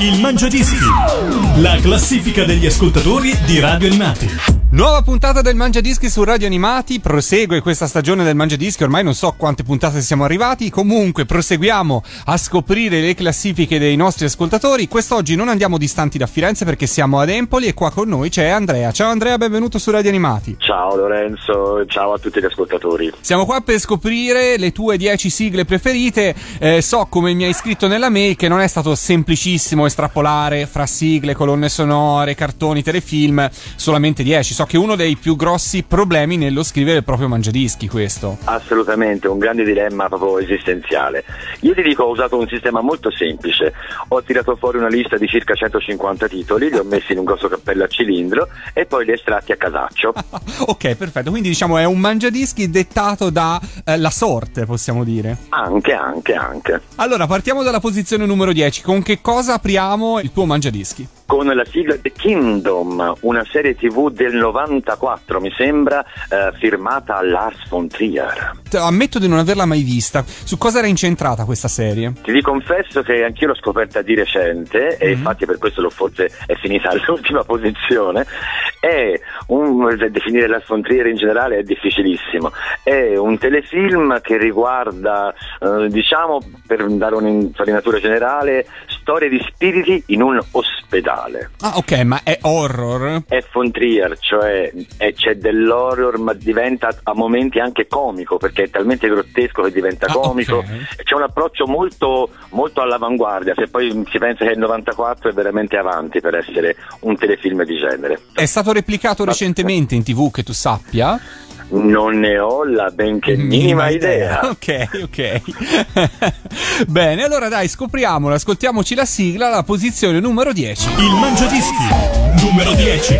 Il Mangiadischi. La classifica degli ascoltatori di Radio Animati. Nuova puntata del Mangia Dischi su Radio Animati, prosegue questa stagione del Mangia Dischi, ormai non so quante puntate siamo arrivati, comunque proseguiamo a scoprire le classifiche dei nostri ascoltatori. Quest'oggi non andiamo distanti da Firenze perché siamo ad Empoli e qua con noi c'è Andrea. Ciao Andrea, benvenuto su Radio Animati. Ciao Lorenzo, ciao a tutti gli ascoltatori. Siamo qua per scoprire le tue 10 sigle preferite. Eh, so come mi hai scritto nella mail che non è stato semplicissimo estrapolare fra sigle, colonne sonore, cartoni, telefilm, solamente 10 so che è uno dei più grossi problemi nello scrivere il proprio mangiadischi questo. Assolutamente, un grande dilemma proprio esistenziale. Io ti dico, ho usato un sistema molto semplice. Ho tirato fuori una lista di circa 150 titoli, li ho messi in un grosso cappello a cilindro e poi li estratti a casaccio. ok, perfetto. Quindi diciamo è un mangiadischi dettato dalla eh, sorte, possiamo dire. Anche, anche, anche. Allora, partiamo dalla posizione numero 10. Con che cosa apriamo il tuo mangiadischi? Con la sigla The Kingdom, una serie tv del 94 mi sembra, eh, firmata Lars von Trier. Ammetto di non averla mai vista. Su cosa era incentrata questa serie? Ti confesso che anch'io l'ho scoperta di recente mm-hmm. e infatti per questo l'ho forse è finita all'ultima posizione. È un, definire Lars von Trier in generale è difficilissimo. È un telefilm che riguarda, eh, diciamo, per dare un'infarinatura generale, storie di spiriti in un ospedale. Ah, ok, ma è horror? È von Trier, cioè c'è dell'horror, ma diventa a momenti anche comico perché è talmente grottesco che diventa ah, comico. Okay. C'è un approccio molto, molto all'avanguardia. Se poi si pensa che il 94 è veramente avanti per essere un telefilm di genere. È stato replicato ma... recentemente in tv, che tu sappia? Non ne ho la benché minima, minima idea. idea. Ok, ok. Bene, allora dai, scopriamolo, ascoltiamoci la sigla, la posizione numero 10. Il Mangiadischi, numero 10.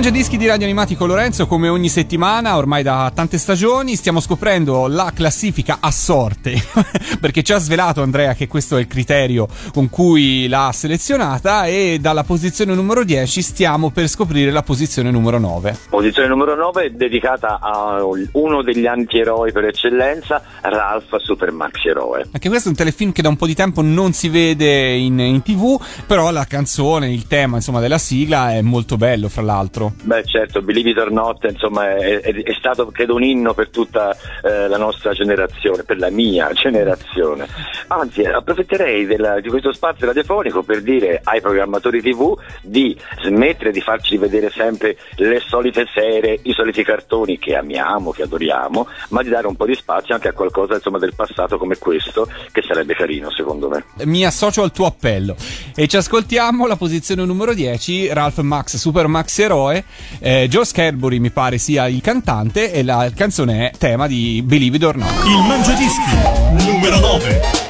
Mangia Dischi di Radio Animati con Lorenzo, come ogni settimana, ormai da tante stagioni, stiamo scoprendo la classifica a sorte, perché ci ha svelato Andrea che questo è il criterio con cui l'ha selezionata e dalla posizione numero 10 stiamo per scoprire la posizione numero 9. Posizione numero 9 dedicata a uno degli antieroi per eccellenza, Ralph Super Max Eroe. Anche questo è un telefilm che da un po' di tempo non si vede in, in tv, però la canzone, il tema insomma della sigla è molto bello fra l'altro Beh certo, Believe It or Not insomma, è, è, è stato credo un inno per tutta eh, la nostra generazione, per la mia generazione. Anzi, approfitterei della, di questo spazio radiofonico per dire ai programmatori tv di smettere di farci vedere sempre le solite serie, i soliti cartoni che amiamo, che adoriamo, ma di dare un po' di spazio anche a qualcosa insomma, del passato come questo, che sarebbe carino secondo me. Mi associo al tuo appello e ci ascoltiamo la posizione numero 10, Ralph Max, Super Max Eroe, eh, Joe Scarbury mi pare sia il cantante e la canzone è tema di Believe It or Not. Il Mangiadischi numero 9.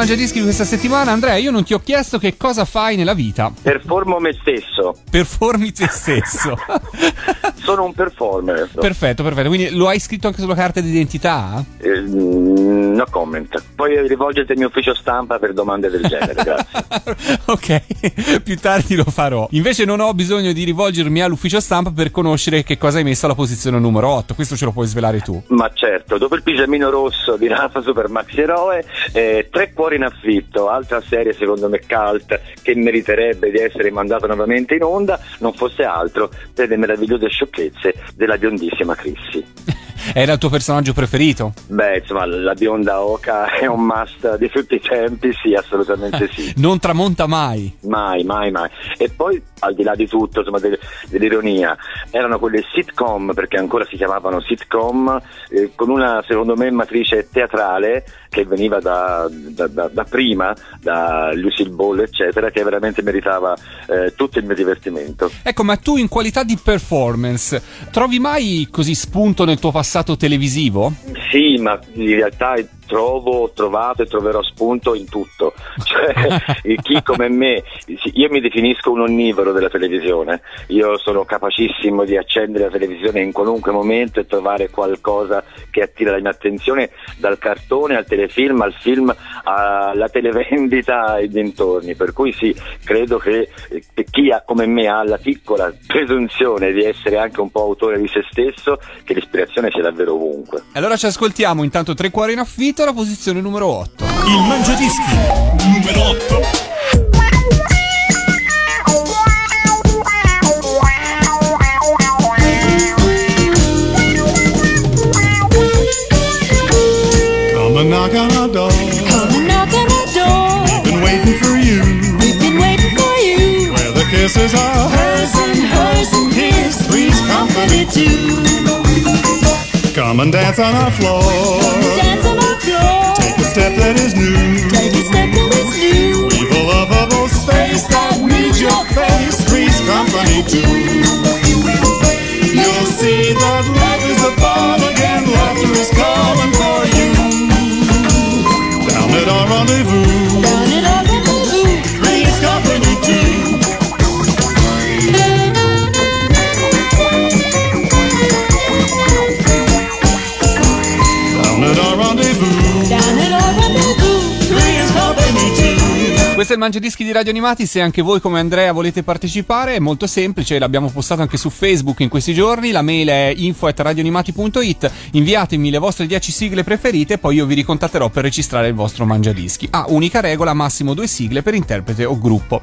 Mangiadischi di questa settimana. Andrea, io non ti ho chiesto che cosa fai nella vita. Performo me stesso, Performi te stesso. sono un performer. perfetto, perfetto. Quindi lo hai scritto anche sulla carta d'identità? Eh, no comment. Poi rivolgiti al mio ufficio stampa per domande del genere, grazie. ok, più tardi lo farò. Invece non ho bisogno di rivolgermi all'ufficio stampa per conoscere che cosa hai messo alla posizione numero 8. Questo ce lo puoi svelare tu. Ma certo, dopo il pigiamino rosso di Rafa Super Maxi Eroe, eh, Tre cuori in affitto, altra serie secondo me cult che meriterebbe di essere mandata nuovamente in onda, non fosse altro per le meravigliose sciocchezze della biondissima Chrissy. Era il tuo personaggio preferito? Beh, insomma, la bionda Oca è un must di tutti i tempi, sì, assolutamente sì. Non tramonta mai. Mai, mai, mai. E poi, al di là di tutto, insomma, del- dell'ironia, erano quelle sitcom, perché ancora si chiamavano sitcom, eh, con una, secondo me, matrice teatrale che veniva da, da- da- da prima, da Lucille Ball, eccetera, che veramente meritava eh, tutto il mio divertimento. Ecco, ma tu in qualità di performance trovi mai così spunto nel tuo passato televisivo? Sì, ma in realtà that died trovo, trovato e troverò spunto in tutto. Cioè, chi come me, io mi definisco un onnivoro della televisione, io sono capacissimo di accendere la televisione in qualunque momento e trovare qualcosa che attira la mia attenzione, dal cartone al telefilm, al film, alla televendita e dintorni. Per cui sì, credo che eh, chi ha, come me ha la piccola presunzione di essere anche un po' autore di se stesso, che l'ispirazione sia davvero ovunque. Allora ci ascoltiamo intanto Tre Cuori in affitto alla posizione numero 8. Il Mangiadischi numero 8. Come and knock on our door. Come and knock on our door. Been waiting for you. We've been waiting for you. Where the kisses are Hers and hers and his. Three's company too. Come and dance on our floor. Dance on Take a step that is new. Take a step that is new. Weave a lovable space that needs your face. Three's company too. You'll see that love is upon again. Laughter is coming for you. Down at our rendezvous. Questo è il Mangiadischi di Radio Animati, se anche voi come Andrea volete partecipare è molto semplice, l'abbiamo postato anche su Facebook in questi giorni, la mail è info.radioanimati.it, inviatemi le vostre 10 sigle preferite poi io vi ricontatterò per registrare il vostro Mangiadischi. Ah, unica regola, massimo due sigle per interprete o gruppo.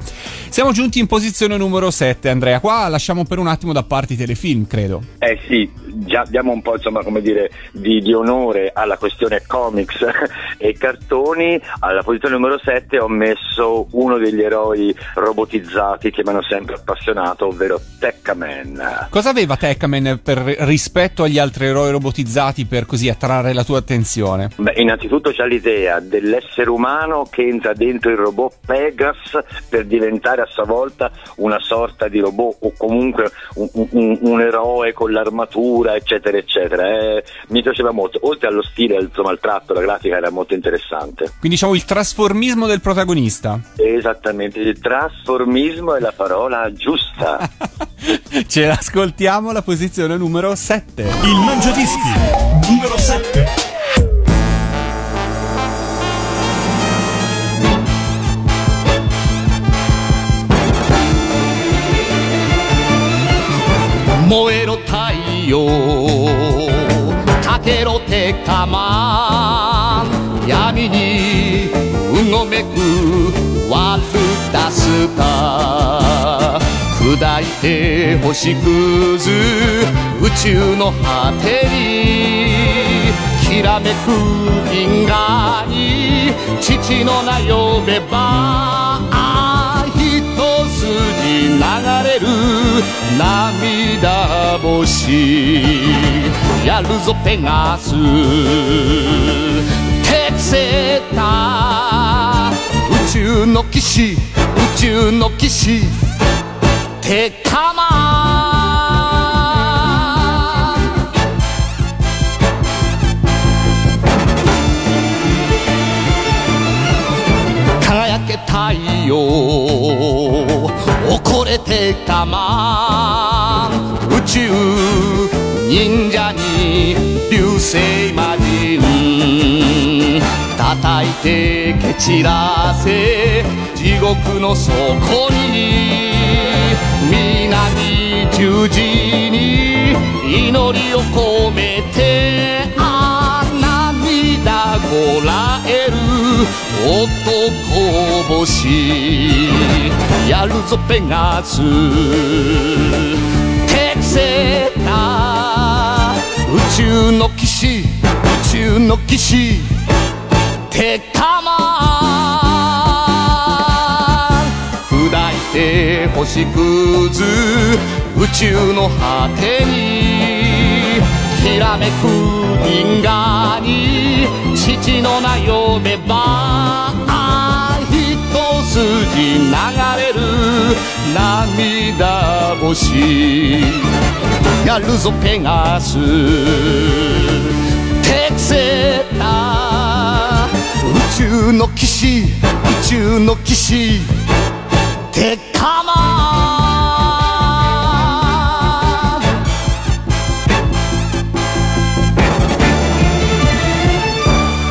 Siamo giunti in posizione numero 7 Andrea, qua lasciamo per un attimo da parte i telefilm credo. Eh sì, già diamo un po' insomma come dire di, di onore alla questione comics e cartoni. Alla posizione numero 7 ho messo uno degli eroi robotizzati che mi hanno sempre appassionato, ovvero Tekkaman. Cosa aveva Tekkaman per rispetto agli altri eroi robotizzati per così attrarre la tua attenzione? Beh, innanzitutto c'è l'idea dell'essere umano che entra dentro il robot Pegas per diventare a sua volta una sorta di robot o comunque un, un- un eroe con l'armatura, eccetera, eccetera. Eh, mi piaceva molto. Oltre allo stile, insomma, il tratto, la grafica era molto interessante. Quindi diciamo il trasformismo del protagonista. Esattamente, il trasformismo è la parola giusta. Ce l'ascoltiamo alla posizione numero 7. Il Mangiadischi numero 7. ダスター砕いて星屑宇宙の果てにきらめく銀河に父の名呼べば一筋流れる涙星。やるぞペガス。テクセタ宇宙の騎士。宇宙の騎士。テカマ輝け太陽。怒れてたま宇宙忍者に流星魔人。叩いて蹴散らせ地獄の底に南十字に祈りを込めてあ涙こらえる男星やるぞペガス。テクセータ宇宙の騎士宇宙の騎士。テカマ砕いて星屑宇宙の果てにきらめく銀河に父の名呼べば一筋流れる涙星。やるぞペガス。てくせた宇宙の騎士宇宙の騎士。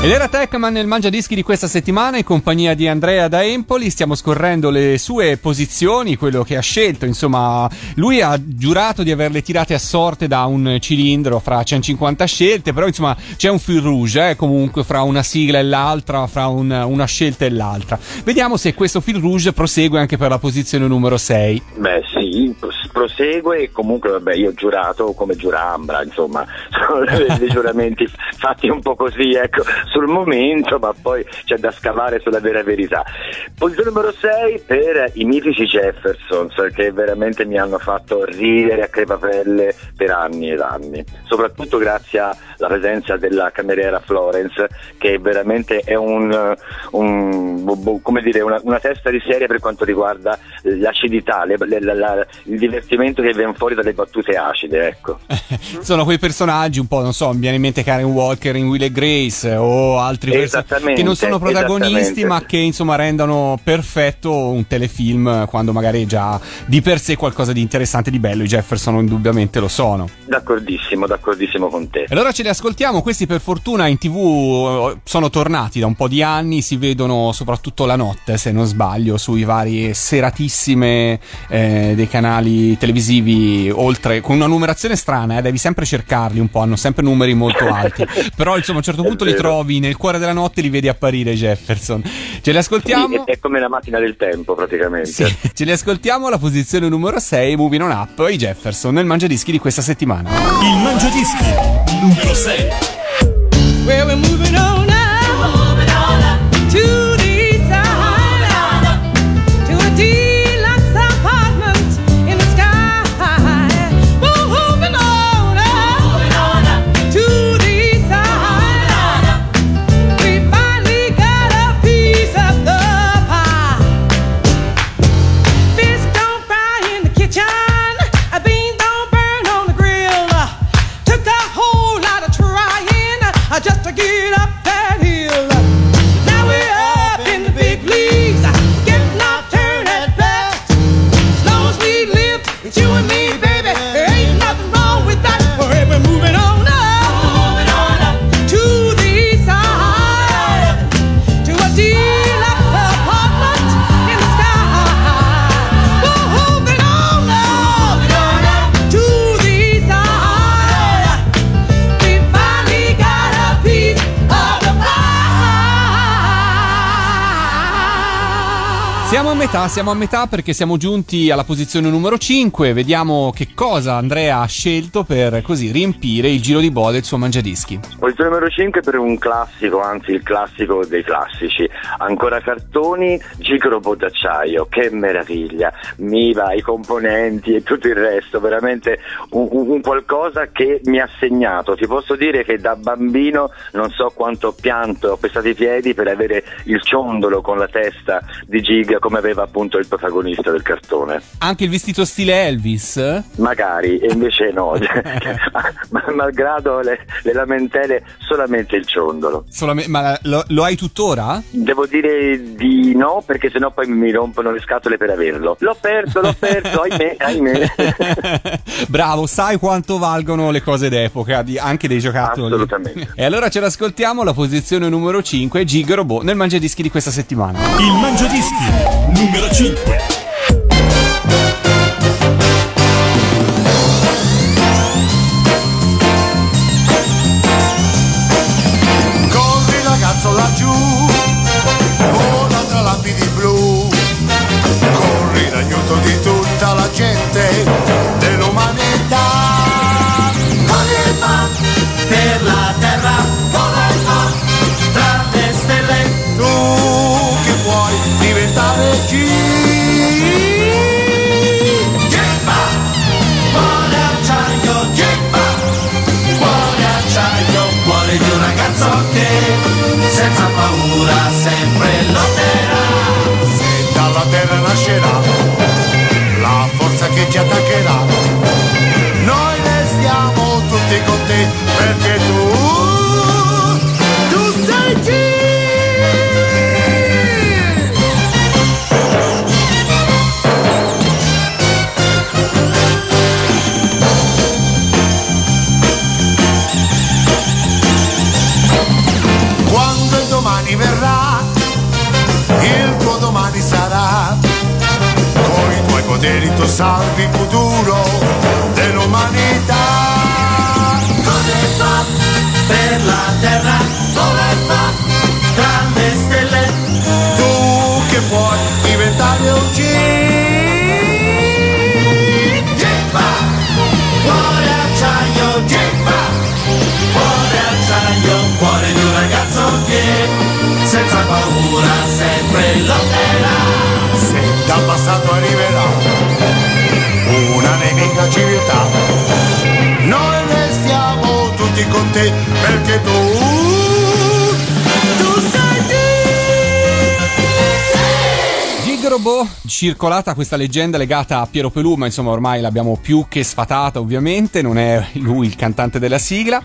Ed era Techman nel Mangia Dischi di questa settimana in compagnia di Andrea da Empoli. Stiamo scorrendo le sue posizioni, quello che ha scelto. Insomma, lui ha giurato di averle tirate a sorte da un cilindro fra 150 scelte. Però, insomma, c'è un fil rouge eh, comunque fra una sigla e l'altra, fra un- una scelta e l'altra. Vediamo se questo fil rouge prosegue anche per la posizione numero 6. Beh sì, pros- prosegue e comunque vabbè io ho giurato come giurambra, insomma, sono dei giuramenti fatti un po' così, ecco, sul momento, ma poi c'è da scavare sulla vera verità. Posizione numero 6 per i mitici Jeffersons che veramente mi hanno fatto ridere a crepapelle per anni ed anni, soprattutto grazie alla presenza della cameriera Florence che veramente è un, un- bo- bo- come dire, una, una testa di serie per quanto riguarda l'acidità, le- le- la- la- il divertimento che viene fuori dalle battute acide, ecco. Sono quei personaggi un po', non so, mi viene in mente Karen Walker in Will e Grace o altri personaggi che non sono protagonisti ma che insomma rendono perfetto un telefilm quando magari è già di per sé qualcosa di interessante, di bello. I Jefferson indubbiamente lo sono. D'accordissimo, d'accordissimo con te. Allora ce li ascoltiamo, questi per fortuna in tv eh, sono tornati da un po' di anni, si vedono soprattutto la notte se non sbaglio sui vari seratissime eh, dei canali televisivi, oltre con una numerazione strana, eh, devi sempre cercarli un po', hanno sempre numeri molto alti, però insomma a un certo punto li trovi nel cuore della notte e li vedi apparire Jefferson. Ce li ascoltiamo? Sì, è, è come la macchina del tempo praticamente. Sì, ce li ascoltiamo alla posizione numero 6, Moving On Up, i Jefferson nel Mangiadischi di questa settimana. Il Mangia Dischi numero 6. Well, we're moving on metà, siamo a metà perché siamo giunti alla posizione numero 5. Vediamo che cosa Andrea ha scelto per così riempire il giro di boa del suo mangiadischi. Posizione numero 5 per un classico, anzi il classico dei classici. Ancora cartoni, Gigrobot d'acciaio, che meraviglia. Miva, i componenti e tutto il resto, veramente un, un- un qualcosa che mi ha segnato. Ti posso dire che da bambino non so quanto ho pianto, ho pestato i piedi per avere il ciondolo con la testa di Giga come aveva appunto il protagonista del cartone. Anche il vestito stile Elvis? Magari, e invece no, Ma- malgrado le, le lamentele, solamente il ciondolo. Solame- ma lo, lo hai tuttora? Devo dire di no, perché sennò poi mi rompono le scatole per averlo. L'ho perso, l'ho perso, ahimè, ahimè. Bravo, sai quanto valgono le cose d'epoca, di- anche dei giocattoli. Assolutamente. E allora ce l'ascoltiamo, la posizione numero 5, Gig Robot nel mangiadischi di questa settimana. Il Mangia Dischi numero 5. Merito salvi il futuro dell'umanità. Come fa per la terra? Come fa tra le stelle? Tu che puoi diventare un G. Gippa, cuore acciaio, Gippa, cuore acciaio, cuore di un ragazzo che senza paura sempre lotterà. Se dal passato arriverà una nemica civiltà, noi restiamo tutti con te perché tu, tu Robot, circolata questa leggenda legata a Piero Pelù, ma insomma ormai l'abbiamo più che sfatata ovviamente, non è lui il cantante della sigla.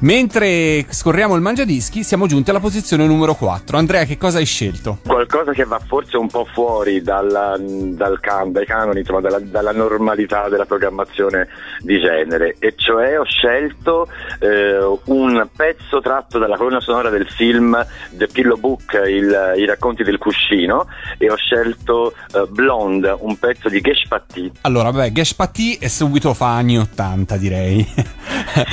Mentre scorriamo il mangiadischi siamo giunti alla posizione numero 4. Andrea che cosa hai scelto? Qualcosa che va forse un po' fuori dalla- dal can- dai canoni, insomma, dalla, dalla normalità della programmazione di genere, e cioè ho scelto eh, un pezzo tratto dalla colonna sonora del film The Pillow Book, il- i racconti del cuscino, e ho scelto eh, Blonde, un pezzo di Gesh Patti. Allora, vabbè, Gash Patti e subito fa anni 80 direi.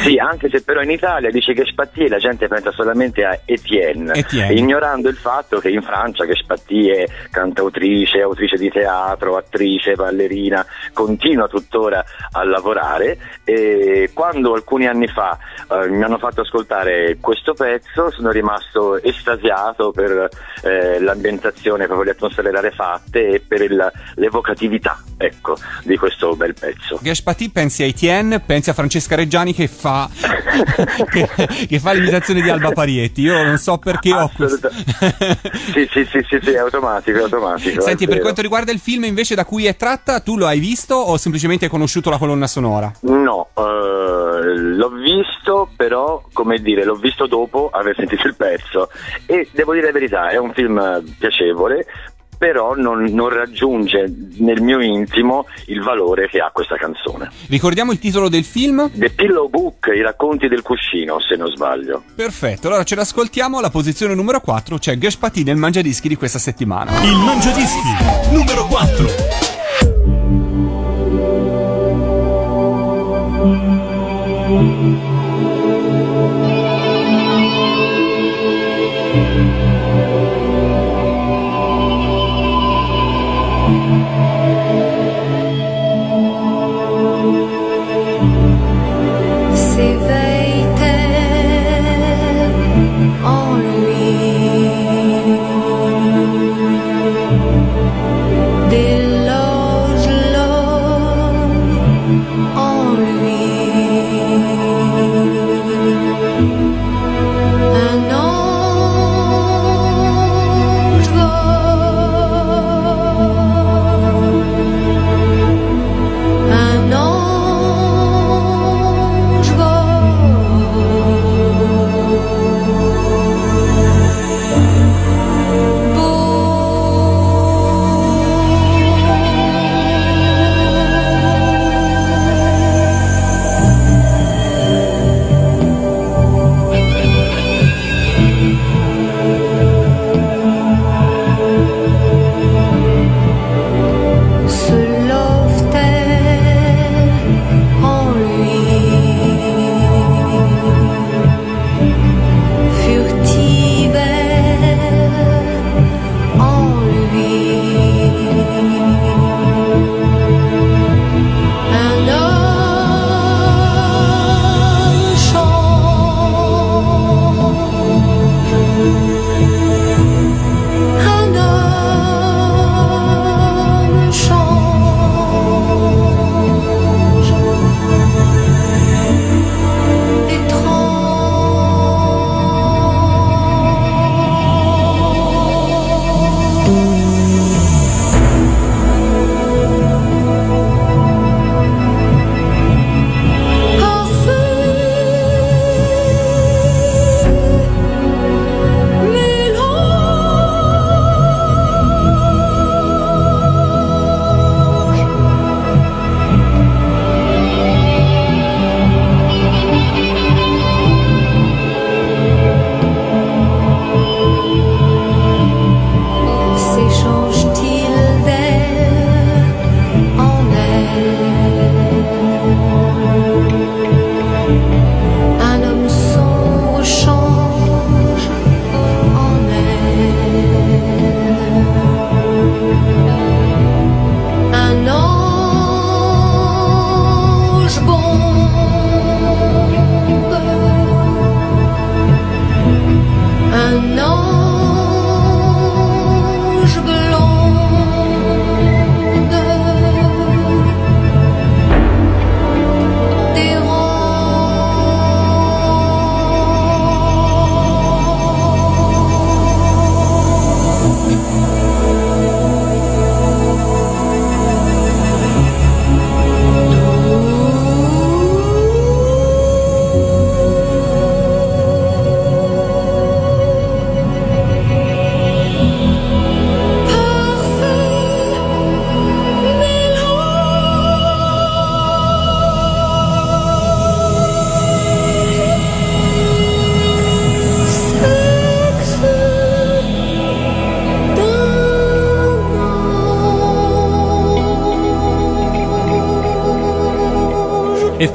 Sì, anche se però in Italia dice Spatti e la gente pensa solamente a Etienne, Etienne. ignorando il fatto che in Francia Spatti è cantautrice, autrice di teatro, attrice, ballerina, continua tuttora a lavorare e quando alcuni anni fa eh, mi hanno fatto ascoltare questo pezzo sono rimasto estasiato per eh, l'ambientazione, proprio le atmosfere rarefatte e per il- l'evocatività ecco, di questo bel pezzo. Gash Patti pensi a Etienne, pensi a Francesca Reggiani che fa, che, che fa l'imitazione di Alba Parietti. Io non so perché ho questo. Sì, sì, sì, sì, sì, è automatico, è automatico. Senti, è per quanto riguarda il film invece da cui è tratta, tu lo hai visto o semplicemente hai conosciuto la colonna sonora? No, eh, l'ho visto, però, come dire, l'ho visto dopo aver sentito il pezzo e devo dire la verità, è un film piacevole, però non, non raggiunge nel mio intimo il valore che ha questa canzone. Ricordiamo il titolo del film? The Pillow Book, i racconti del cuscino, se non sbaglio. Perfetto, allora ce l'ascoltiamo. Alla posizione numero 4 c'è Gash Patti nel mangiadischi di questa settimana. Il Mangiadischi numero 4.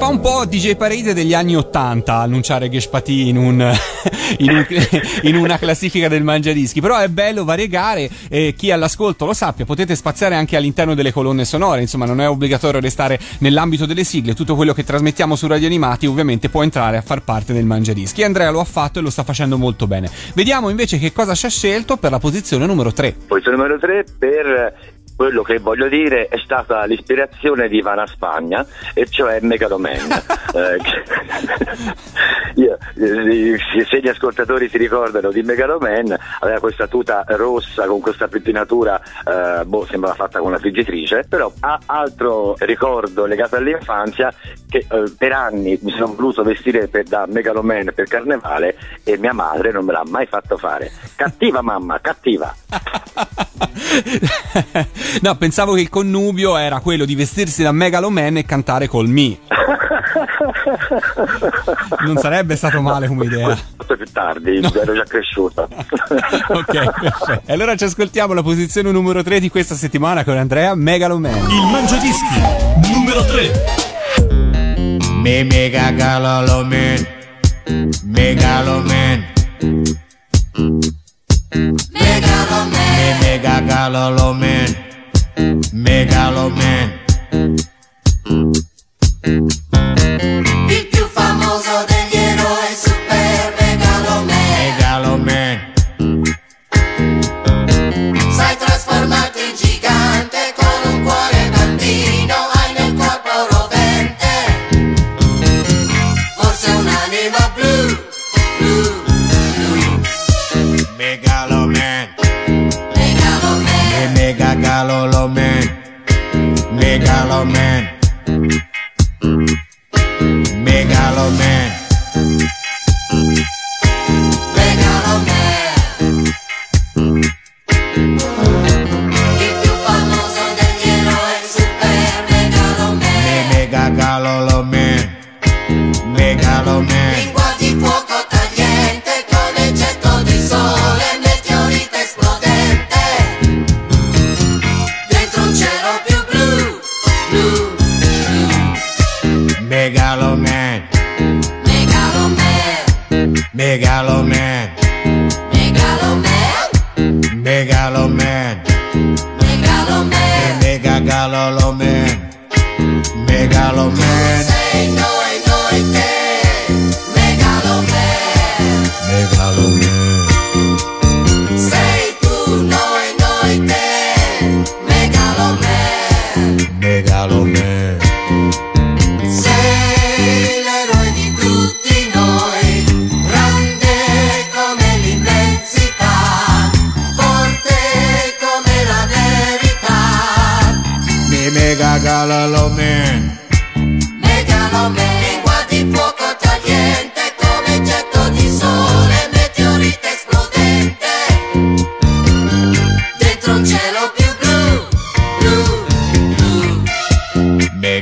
Fa un po' DJ Parade degli anni 80 annunciare Geshpati in, un, in, un- in una classifica del Mangiadischi. Però è bello variegare e chi all'ascolto lo sappia, potete spaziare anche all'interno delle colonne sonore, insomma non è obbligatorio restare nell'ambito delle sigle, tutto quello che trasmettiamo su Radio Animati ovviamente può entrare a far parte del Mangiadischi. Andrea lo ha fatto e lo sta facendo molto bene. Vediamo invece che cosa ci ha scelto per la posizione numero 3. Posizione numero 3 per quello che voglio dire è stata l'ispirazione di Ivana Spagna e cioè Megaloman. Eh, io, eh, se gli ascoltatori si ricordano di Megaloman aveva questa tuta rossa con questa pettinatura eh, boh, sembrava fatta con una friggitrice però ha altro ricordo legato all'infanzia che eh, per anni mi sono voluto vestire per- da Megaloman per carnevale e mia madre non me l'ha mai fatto fare cattiva mamma cattiva no, pensavo che il connubio era quello di vestirsi da Megaloman e cantare col Me. Non sarebbe stato male come idea. Molto più tardi, ero già cresciuto. ok, perfetto. E allora ci ascoltiamo la posizione numero 3 di questa settimana con Andrea Megaloman. Il Mangiadischi numero 3. Me mega galolomen, megalomen. Me mega Megaloman.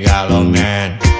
Blu. megaloman, Megaloman,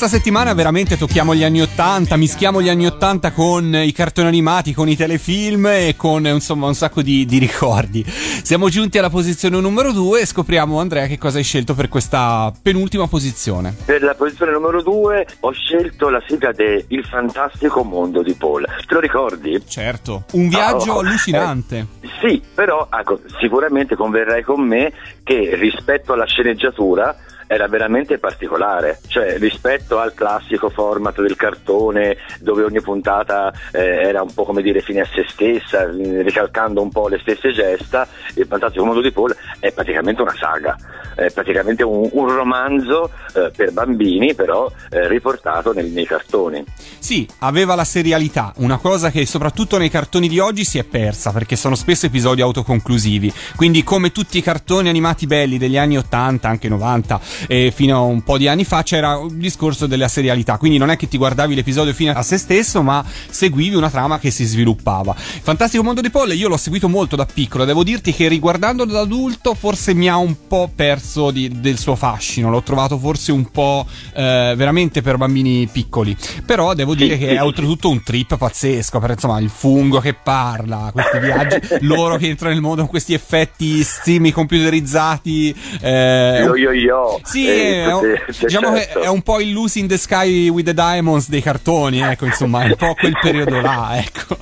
questa settimana veramente tocchiamo gli anni 80, mischiamo gli anni 80 con i cartoni animati, con i telefilm e con insomma un sacco di, di ricordi. Siamo giunti alla posizione numero 2 e scopriamo Andrea che cosa hai scelto per questa penultima posizione. Per la posizione numero 2 ho scelto la sigla de Il fantastico mondo di Paul. Te lo ricordi? Certo, un viaggio Oh, allucinante. eh, sì, però ecco, sicuramente converrai con me che rispetto alla sceneggiatura era veramente particolare, cioè rispetto al classico format del cartone dove ogni puntata eh, era un po' come dire fine a se stessa, ricalcando un po' le stesse gesta, il fantastico mondo di Paul è praticamente una saga, è praticamente un, un romanzo eh, per bambini però eh, riportato nel- nei cartoni. Sì, aveva la serialità, una cosa che soprattutto nei cartoni di oggi si è persa perché sono spesso episodi autoconclusivi. Quindi, come tutti i cartoni animati belli degli anni 80, anche 90 e fino a un po' di anni fa, c'era un discorso della serialità. Quindi, non è che ti guardavi l'episodio fino a se stesso, ma seguivi una trama che si sviluppava. Fantastico mondo di Paul, io l'ho seguito molto da piccolo. Devo dirti che riguardandolo da adulto, forse mi ha un po' perso di- del suo fascino. L'ho trovato forse un po' eh, veramente per bambini piccoli. Però devo dire che è oltretutto un trip pazzesco. Per insomma, il fungo che parla, questi viaggi, loro che entrano nel mondo con questi effetti semi computerizzati. eh, Yo yo yo. Sì, Eh, è, un- diciamo certo. che è un po' il Lucy in the Sky with the Diamonds dei cartoni, ecco, insomma, è un po' quel periodo là, ecco.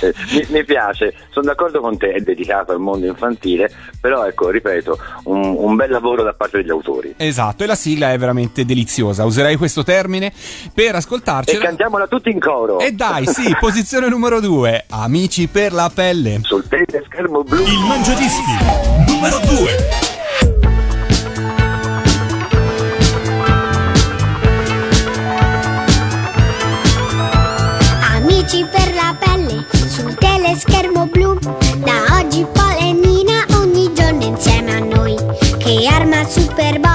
Eh, mi, mi piace, sono d'accordo con te, è dedicato al mondo infantile, però ecco, ripeto, un, un bel lavoro da parte degli autori. Esatto, e la sigla è veramente deliziosa. Userei questo termine per E ascoltarcela. cantiamola tutti in coro. E dai, sì, posizione numero due. Amici per la pelle. Sul teleschermo blu. Il Mangiadischi numero 2. Teleschermo blu. Da oggi Paul e Nina ogni giorno insieme a noi. Che arma superbolica, il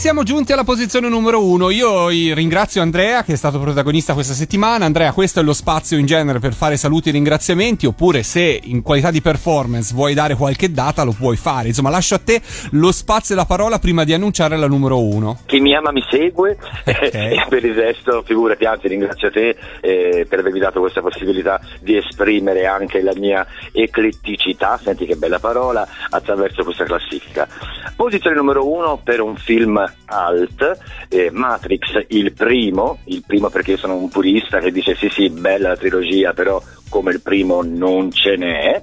siamo giunti alla posizione numero uno. Io ringrazio Andrea che è stato protagonista questa settimana. Andrea, questo è lo spazio in genere per fare saluti e ringraziamenti. Oppure, se in qualità di performance vuoi dare qualche data, lo puoi fare. Insomma, lascio a te lo spazio e la parola prima di annunciare la numero uno. Chi mi ama mi segue e per il resto figurati, anzi ringrazio te eh, per avermi dato questa possibilità di esprimere anche la mia ecletticità, senti che bella parola, attraverso questa classifica. Posizione numero uno per un film alt, eh, Matrix il primo, il primo perché io sono un purista che dice sì sì bella la trilogia però come il primo non ce n'è.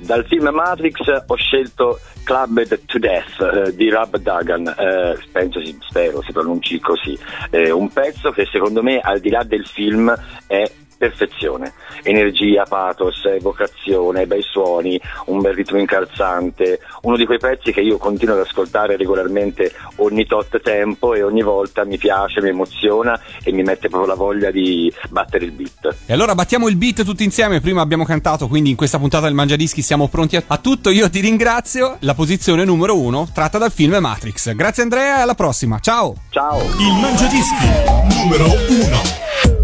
Dal film Matrix ho scelto Clubbed to Death eh, di Rab Dagan, eh, penso spero si pronunci così, Eh, un pezzo che secondo me al di là del film è perfezione, energia, pathos, evocazione, bei suoni, un bel ritmo incalzante, uno di quei pezzi che io continuo ad ascoltare regolarmente ogni tot tempo e ogni volta mi piace, mi emoziona e mi mette proprio la voglia di battere il beat. E allora battiamo il beat tutti insieme. Prima abbiamo cantato, quindi in questa puntata del Mangiadischi siamo pronti a, tutto. Io ti ringrazio. La posizione numero uno tratta dal film Matrix. Grazie Andrea e alla prossima. Ciao. Ciao. Il Mangiadischi numero 1.